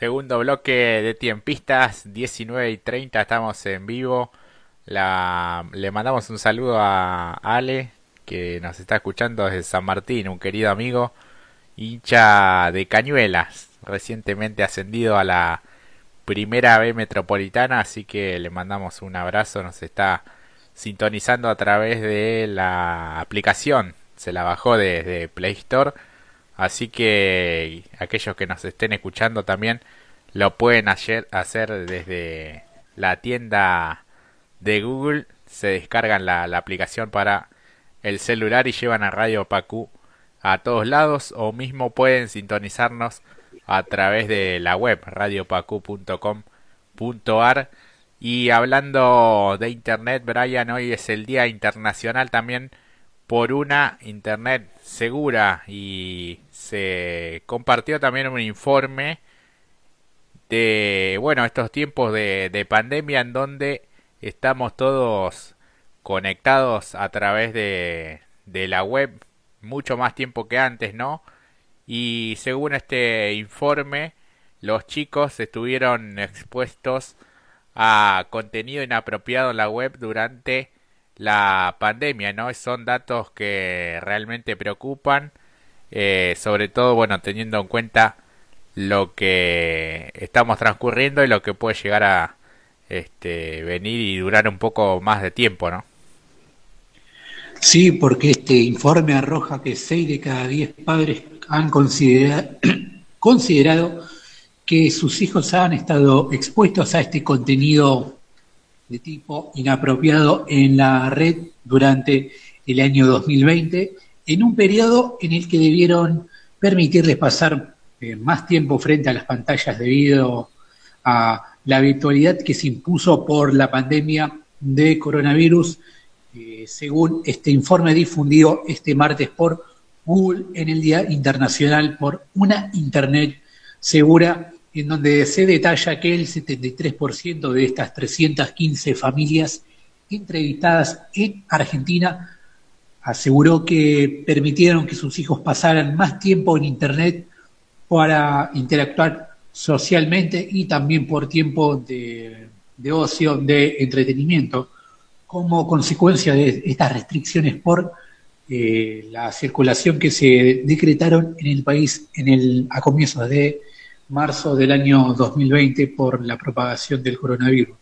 Segundo bloque de tiempistas, 19 y 30, estamos en vivo. Le mandamos un saludo a Ale, que nos está escuchando desde San Martín, un querido amigo, hincha de Cañuelas, recientemente ascendido a la primera B metropolitana, así que le mandamos un abrazo, nos está sintonizando a través de la aplicación, se la bajó desde Play Store Así que aquellos que nos estén escuchando también lo pueden hacer, desde la tienda de Google. Se descargan la, aplicación para el celular y llevan a Radio Pacu a todos lados o mismo pueden sintonizarnos a través de la web radiopacu.com.ar y hablando de internet Brian hoy es el día internacional también por una internet segura y se compartió también un informe de bueno estos tiempos de, de pandemia en donde estamos todos conectados a través de, de la web mucho más tiempo que antes no y según este informe los chicos estuvieron expuestos a contenido inapropiado en la web durante la pandemia, ¿no? Son datos que realmente preocupan, eh, sobre todo, bueno, teniendo en cuenta lo que estamos transcurriendo y lo que puede llegar a este, venir y durar un poco más de tiempo, ¿no? Sí, porque este informe arroja que 6 de cada 10 padres han considerado, considerado que sus hijos han estado expuestos a este contenido de tipo inapropiado en la red durante el año 2020, en un periodo en el que debieron permitirles pasar eh, más tiempo frente a las pantallas debido a la virtualidad que se impuso por la pandemia de coronavirus, eh, según este informe difundido este martes por Google en el Día Internacional por una Internet segura en donde se detalla que el 73% de estas 315 familias entrevistadas en Argentina aseguró que permitieron que sus hijos pasaran más tiempo en Internet para interactuar socialmente y también por tiempo de, ocio, de entretenimiento, como consecuencia de estas restricciones por eh, la circulación que se decretaron en el país en el, a comienzos de marzo del año 2020 por la propagación del coronavirus.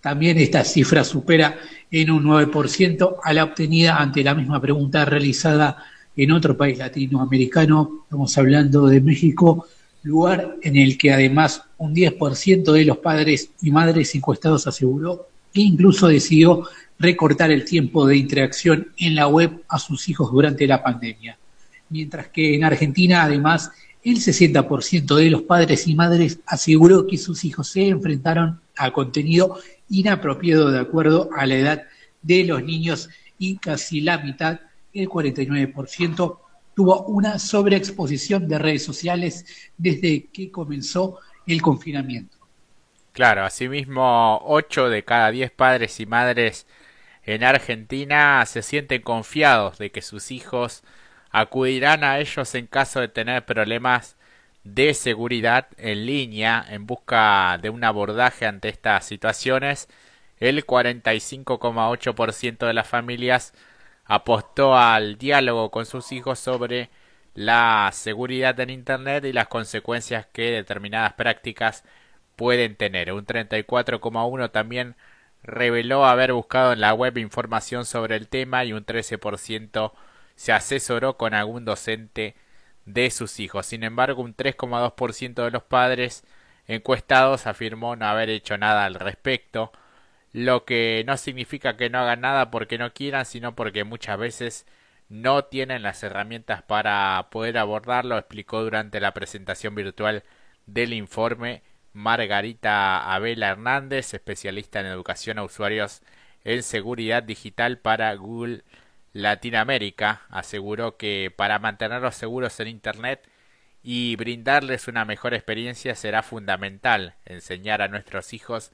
También esta cifra supera en un 9% a la obtenida ante la misma pregunta realizada en otro país latinoamericano, estamos hablando de México, lugar en el que además un 10% de los padres y madres encuestados aseguró que incluso decidió recortar el tiempo de interacción en la web a sus hijos durante la pandemia. Mientras que en Argentina, además, el 60% de los padres y madres aseguró que sus hijos se enfrentaron a contenido inapropiado de acuerdo a la edad de los niños y casi la mitad, el 49%, tuvo una sobreexposición de redes sociales desde que comenzó el confinamiento. Claro, asimismo, 8 de cada 10 padres y madres en Argentina se sienten confiados de que sus hijos acudirán a ellos en caso de tener problemas de seguridad en línea en busca de un abordaje ante estas situaciones. El 45,8% de las familias apostó al diálogo con sus hijos sobre la seguridad en Internet y las consecuencias que determinadas prácticas pueden tener. Un 34,1% también reveló haber buscado en la web información sobre el tema y un 13% se asesoró con algún docente de sus hijos. Sin embargo, un 3,2% de los padres encuestados afirmó no haber hecho nada al respecto, lo que no significa que no hagan nada porque no quieran, sino porque muchas veces no tienen las herramientas para poder abordarlo, explicó durante la presentación virtual del informe Margarita Abela Hernández, especialista en educación a usuarios en seguridad digital para Google Latinoamérica aseguró que para mantenerlos seguros en Internet y brindarles una mejor experiencia será fundamental enseñar a nuestros hijos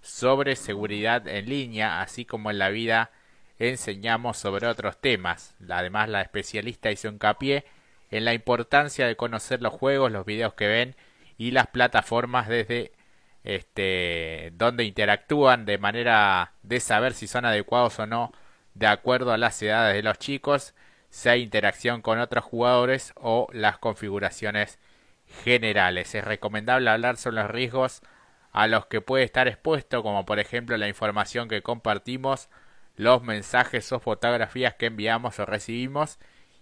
sobre seguridad en línea, así como en la vida enseñamos sobre otros temas. Además, la especialista hizo hincapié en la importancia de conocer los juegos, los videos que ven y las plataformas desde este, donde interactúan de manera de saber si son adecuados o no de acuerdo a las edades de los chicos, sea interacción con otros jugadores o las configuraciones generales. Es recomendable hablar sobre los riesgos a los que puede estar expuesto, como por ejemplo la información que compartimos, los mensajes o fotografías que enviamos o recibimos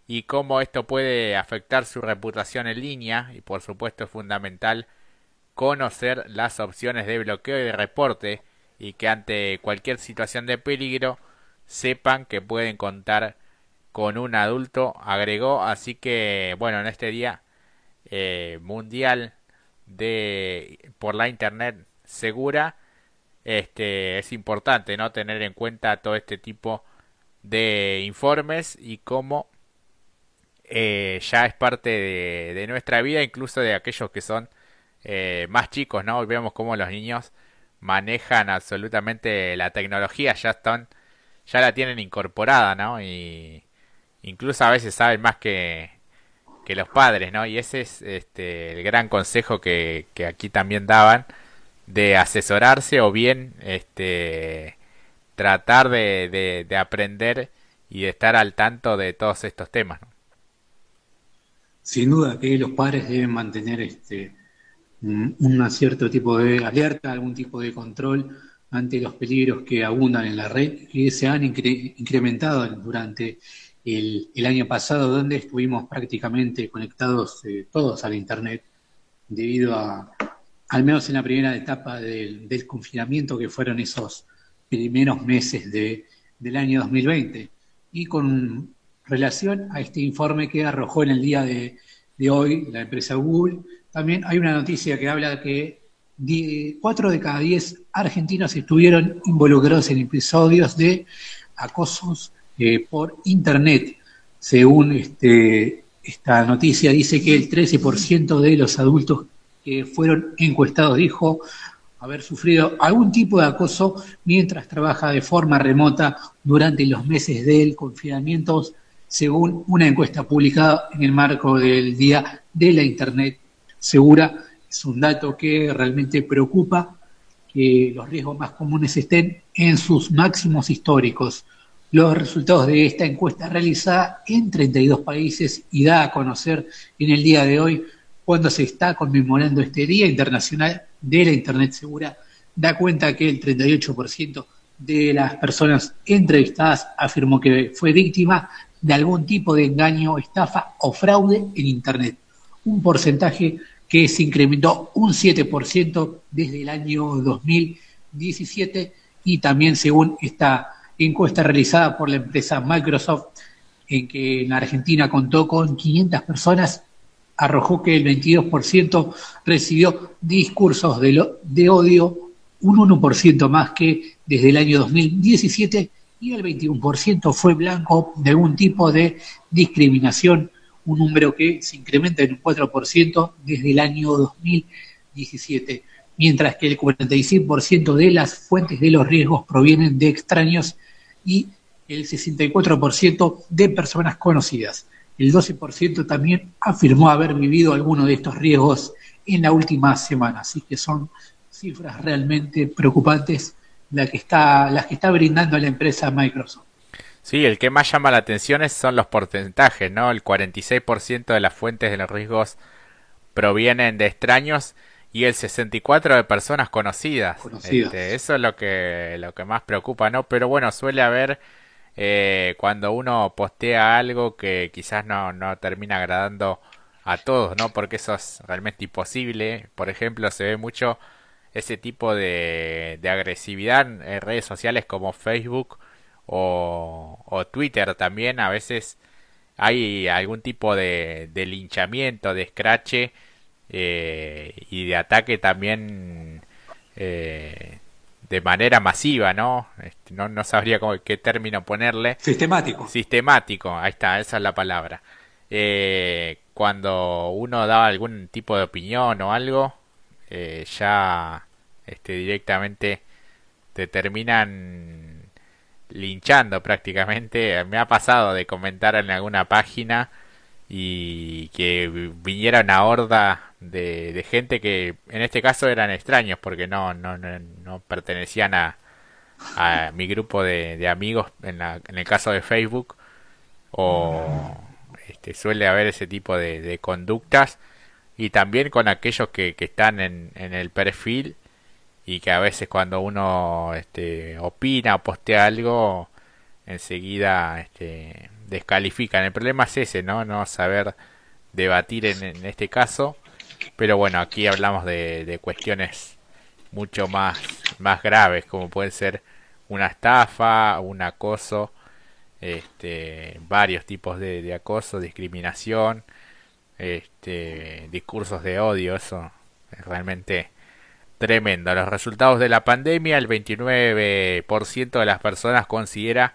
y cómo esto puede afectar su reputación en línea y por supuesto es fundamental conocer las opciones de bloqueo y de reporte y que ante cualquier situación de peligro sepan que pueden contar con un adulto, agregó. Así que, bueno, en este día eh, mundial de por la internet segura, este es importante no tener en cuenta todo este tipo de informes y cómo eh, ya es parte de, nuestra vida, incluso de aquellos que son eh, más chicos, ¿no? Vemos cómo los niños manejan absolutamente la tecnología, ya están, ya la tienen incorporada, ¿no? Y incluso a veces saben más que, que los padres, ¿no? Y ese es este, el gran consejo que, que aquí también daban de asesorarse o bien este, tratar de, de, aprender y de estar al tanto de todos estos temas. ¿no? Sin duda que los padres deben mantener este, un cierto tipo de alerta, algún tipo de control ante los peligros que abundan en la red que se han incrementado durante el, año pasado, donde estuvimos prácticamente conectados eh, todos al Internet, debido a, al menos en la primera etapa del, confinamiento, que fueron esos primeros meses de, del año 2020. Y con relación a este informe que arrojó en el día de, de hoy la empresa Google, también hay una noticia que habla que cuatro de cada diez argentinos estuvieron involucrados en episodios de acosos eh, por Internet. Según este, esta noticia, dice que el 13% de los adultos que fueron encuestados dijo haber sufrido algún tipo de acoso mientras trabaja de forma remota durante los meses del confinamiento, según una encuesta publicada en el marco del Día de la Internet segura. Es un dato que realmente preocupa que los riesgos más comunes estén en sus máximos históricos. Los resultados de esta encuesta realizada en 32 países y da a conocer en el día de hoy, cuando se está conmemorando este Día Internacional de la Internet Segura, da cuenta que el 38% de las personas entrevistadas afirmó que fue víctima de algún tipo de engaño, estafa o fraude en Internet. Un porcentaje que se incrementó un 7% desde el año 2017 y también según esta encuesta realizada por la empresa Microsoft, en que en Argentina contó con 500 personas, arrojó que el 22% recibió discursos de, de odio, un 1% más que desde el año 2017 y el 21% fue blanco de algún tipo de discriminación un número que se incrementa en un 4% desde el año 2017, mientras que el 46% de las fuentes de los riesgos provienen de extraños y el 64% de personas conocidas. El 12% también afirmó haber vivido alguno de estos riesgos en la última semana, así que son cifras realmente preocupantes las que está, las que está brindando la empresa Microsoft. Sí, el que más llama la atención es, son los porcentajes, ¿no? El 46% de las fuentes de los riesgos provienen de extraños y el 64 de personas conocidas. Este, eso es lo que, lo que más preocupa, ¿no? Pero bueno, suele haber eh, cuando uno postea algo que quizás no, no termina agradando a todos, ¿no? Porque eso es realmente imposible. Por ejemplo, se ve mucho ese tipo de, de agresividad en redes sociales como Facebook o, Twitter también a veces hay algún tipo de, linchamiento, de escrache eh, y de ataque también eh, de manera masiva, ¿no? Este, ¿no? No sabría qué término ponerle. Sistemático. Sistemático, ahí está, esa es la palabra. Eh, cuando uno da algún tipo de opinión o algo, ya este, directamente te terminan linchando prácticamente. Me ha pasado de comentar en alguna página y que viniera una horda de, gente que en este caso eran extraños porque no, no, no, pertenecían a, a mi grupo de, amigos en, en el caso de Facebook o este, suele haber ese tipo de, conductas y también con aquellos que, que están en, en, el perfil y que a veces cuando uno este, opina o postea algo enseguida este, descalifican. El problema es ese, ¿no? No saber debatir en, este caso. Pero bueno, aquí hablamos de, de, cuestiones mucho más, más graves, como puede ser una estafa, un acoso, este, varios tipos de, de acoso, discriminación, este, discursos de odio, eso es realmente tremendo. Los resultados de la pandemia, el 29% de las personas considera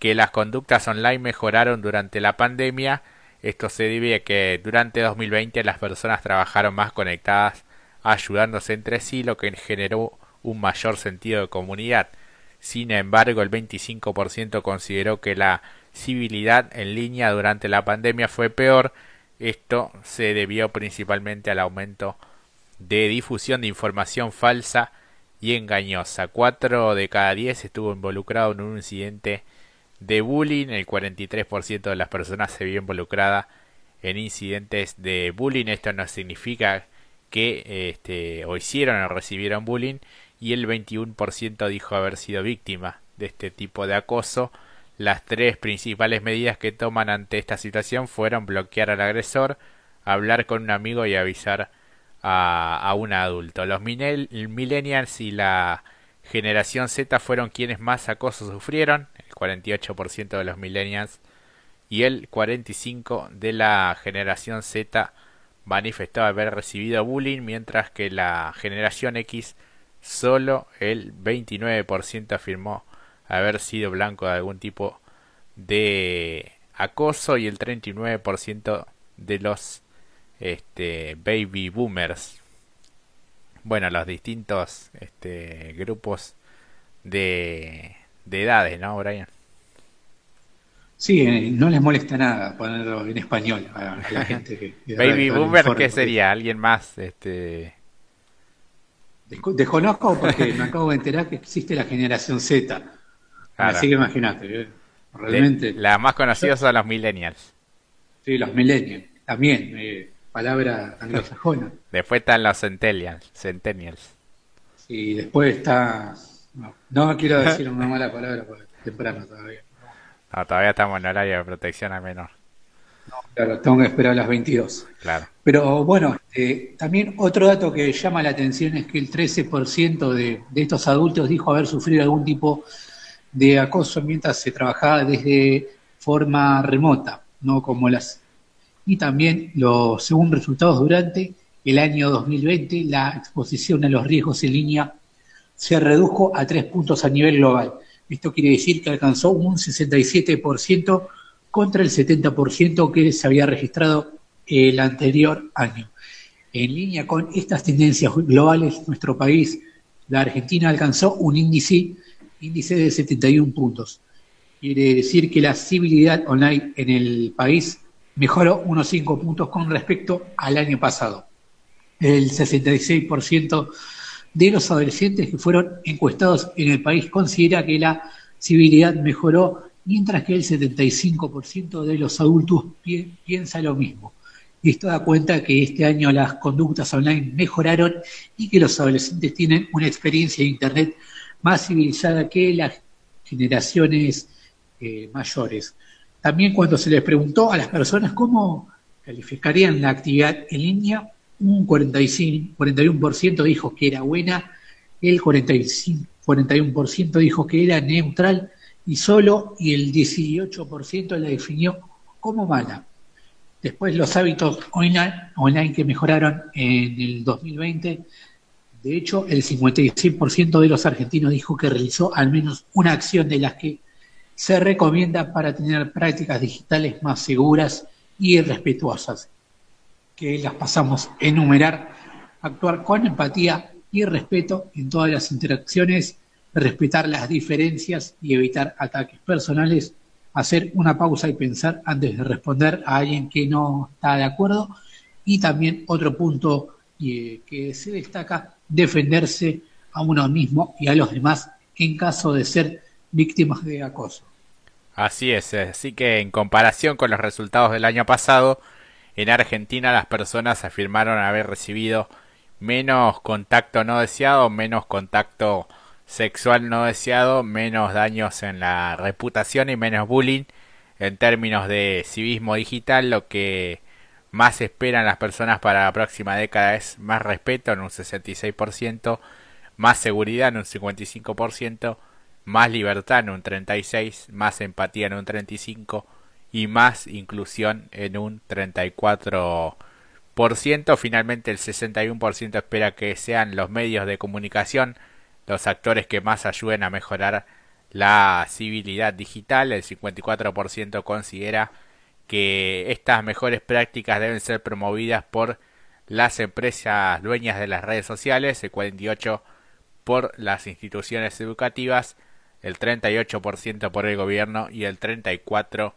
que las conductas online mejoraron durante la pandemia. Esto se debe a que durante 2020 las personas trabajaron más conectadas, ayudándose entre sí, lo que generó un mayor sentido de comunidad. Sin embargo, el 25% consideró que la civilidad en línea durante la pandemia fue peor. Esto se debió principalmente al aumento de difusión de información falsa y engañosa. Cuatro de cada diez estuvo involucrado en un incidente de bullying. El 43% de las personas se vio involucrada en incidentes de bullying. Esto no significa que este, o hicieron o recibieron bullying. Y el 21% dijo haber sido víctima de este tipo de acoso. Las tres principales medidas que toman ante esta situación fueron bloquear al agresor, hablar con un amigo y avisar un adulto. Los millennials y la generación Z fueron quienes más acoso sufrieron, el 48% de los millennials y el 45% de la generación Z manifestó haber recibido bullying, mientras que la generación X solo el 29% afirmó haber sido blanco de algún tipo de acoso y el 39% de los este, baby boomers. Bueno, los distintos este, grupos de, de edades, ¿no, Brian? Sí, eh, no les molesta nada ponerlo en español a la gente que... Baby boomer, ¿qué sería? ¿Alguien más? Este... Desconozco porque me acabo de enterar que existe la generación Z. Así que imagínate, ¿eh? realmente... La más conocida son los millennials. Sí, los millennials. También, eh, palabra anglosajona. después están los centennials. centennials. Y después está... No, quiero decir una mala palabra porque temprano todavía. No, todavía estamos en horario de protección al menor. No, claro, tengo que esperar a las 22. Claro. Pero bueno, este, también otro dato que llama la atención es que el 13% de, de estos adultos dijo haber sufrido algún tipo de acoso mientras se trabajaba desde forma remota, no como las y también los, según resultados durante el año 2020, la exposición a los riesgos en línea se redujo a tres puntos a nivel global. Esto quiere decir que alcanzó un 67% contra el 70% que se había registrado el anterior año. En línea con estas tendencias globales, nuestro país, la Argentina, alcanzó un índice, índice de 71 puntos. Quiere decir que la civilidad online en el país mejoró unos 5 puntos con respecto al año pasado. El 66% de los adolescentes que fueron encuestados en el país considera que la civilidad mejoró, mientras que el 75% de los adultos piensa lo mismo. Y esto da cuenta que este año las conductas online mejoraron y que los adolescentes tienen una experiencia de Internet más civilizada que las generaciones eh, mayores. También cuando se les preguntó a las personas cómo calificarían la actividad en línea, un 45, 41% dijo que era buena, el 45, 41% dijo que era neutral y solo y el 18% la definió como mala. Después los hábitos online, online que mejoraron en el 2020, de hecho el 56% de los argentinos dijo que realizó al menos una acción de las que se recomienda para tener prácticas digitales más seguras y respetuosas, que las pasamos a enumerar, actuar con empatía y respeto en todas las interacciones, respetar las diferencias y evitar ataques personales, hacer una pausa y pensar antes de responder a alguien que no está de acuerdo. Y también otro punto eh, que se destaca, defenderse a uno mismo y a los demás en caso de ser víctimas de acoso. Así es, así que en comparación con los resultados del año pasado, en Argentina las personas afirmaron haber recibido menos contacto no deseado, menos contacto sexual no deseado, menos daños en la reputación y menos bullying en términos de civismo digital, lo que más esperan las personas para la próxima década es más respeto en un 66%, más seguridad en un 55%, más libertad en un 36%, más empatía en un 35% y más inclusión en un 34%. Finalmente el 61% espera que sean los medios de comunicación los actores que más ayuden a mejorar la civilidad digital. El 54% considera que estas mejores prácticas deben ser promovidas por las empresas dueñas de las redes sociales, el 48% por las instituciones educativas, el 38% por el gobierno y el 34%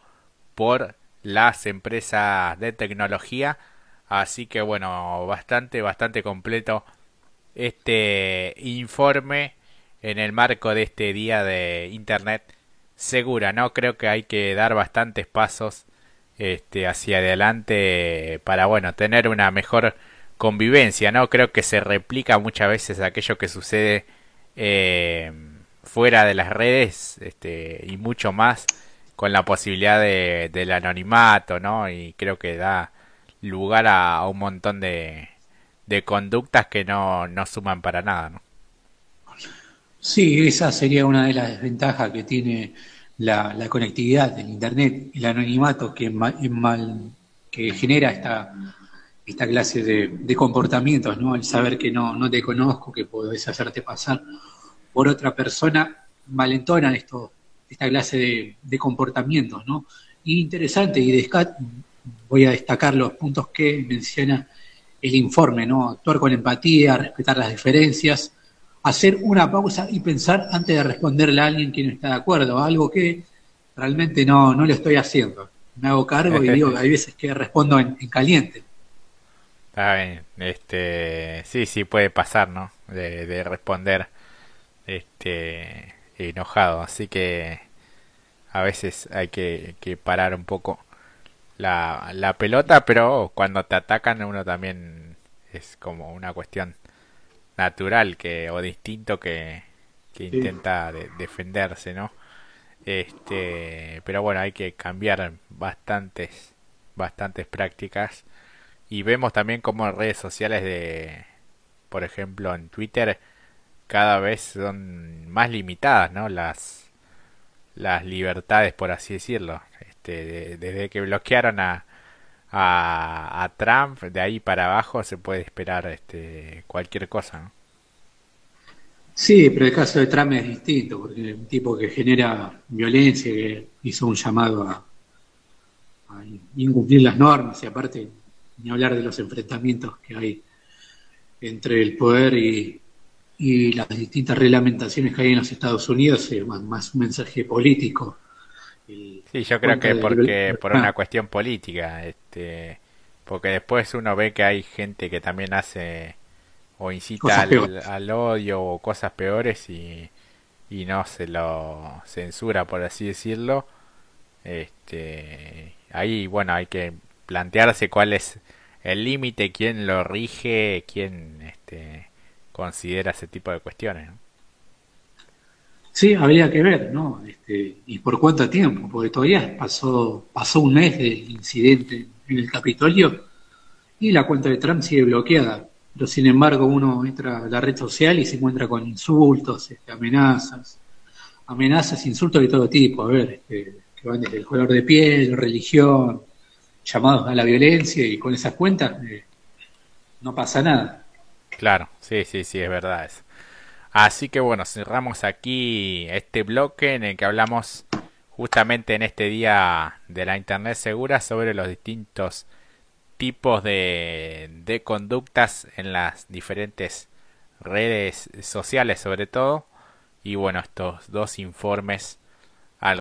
por las empresas de tecnología. Así que bueno, bastante, bastante completo este informe en el marco de este día de Internet segura, ¿no? Creo que hay que dar bastantes pasos este, hacia adelante para, bueno, tener una mejor convivencia, ¿no? Creo que se replica muchas veces aquello que sucede eh, fuera de las redes este, y mucho más con la posibilidad de, del anonimato, ¿no? Y creo que da lugar a un montón de, de conductas que no, no suman para nada, ¿no? Sí, esa sería una de las desventajas que tiene la, la conectividad del Internet, el anonimato que, que genera esta, esta clase de, de, comportamientos, ¿no? El saber que no, no te conozco, que podés hacerte pasar por otra persona, malentona esto, esta clase de, de comportamientos, ¿no? Y interesante, y voy a destacar los puntos que menciona el informe, ¿no? Actuar con empatía, respetar las diferencias, hacer una pausa y pensar antes de responderle a alguien que no está de acuerdo, algo que realmente no, no lo estoy haciendo. Me hago cargo y digo que hay veces que respondo en, caliente. Está bien, este, sí, sí puede pasar, ¿no? De, de responder, este, enojado, así que a veces hay que, que parar un poco la, la pelota, pero cuando te atacan uno también es como una cuestión natural que o distinto que, que intenta defenderse, ¿no? Este, pero bueno, hay que cambiar bastantes bastantes prácticas. Y vemos también como redes sociales de por ejemplo en Twitter cada vez son más limitadas, ¿no? Las las libertades por así decirlo. Este, desde que bloquearon a, a, Trump, de ahí para abajo se puede esperar este, cualquier cosa. Sí, pero el caso de Trump es distinto, porque es un tipo que genera violencia, que hizo un llamado a, a incumplir las normas, y aparte, ni hablar de los enfrentamientos que hay entre el poder y, y las distintas reglamentaciones que hay en los Estados Unidos, es más un mensaje político. Sí, yo creo que porque por una cuestión política, este, porque después uno ve que hay gente que también hace o incita al, odio o cosas peores y, y no se lo censura por así decirlo. Este, ahí bueno hay que plantearse cuál es el límite, quién lo rige, quién este, considera ese tipo de cuestiones. Sí, habría que ver, ¿no? Este, y por cuánto tiempo, porque todavía pasó, pasó un mes del incidente en el Capitolio y la cuenta de Trump sigue bloqueada. Pero sin embargo uno entra a la red social y se encuentra con insultos, este, amenazas, amenazas, insultos de todo tipo, a ver, este, que van desde el color de piel, religión, llamados a la violencia y con esas cuentas eh, no pasa nada. Claro, sí, sí, sí, es verdad. Así que bueno, cerramos aquí este bloque en el que hablamos justamente en este día de la Internet segura sobre los distintos tipos de, de conductas en las diferentes redes sociales sobre todo. Y bueno, estos dos informes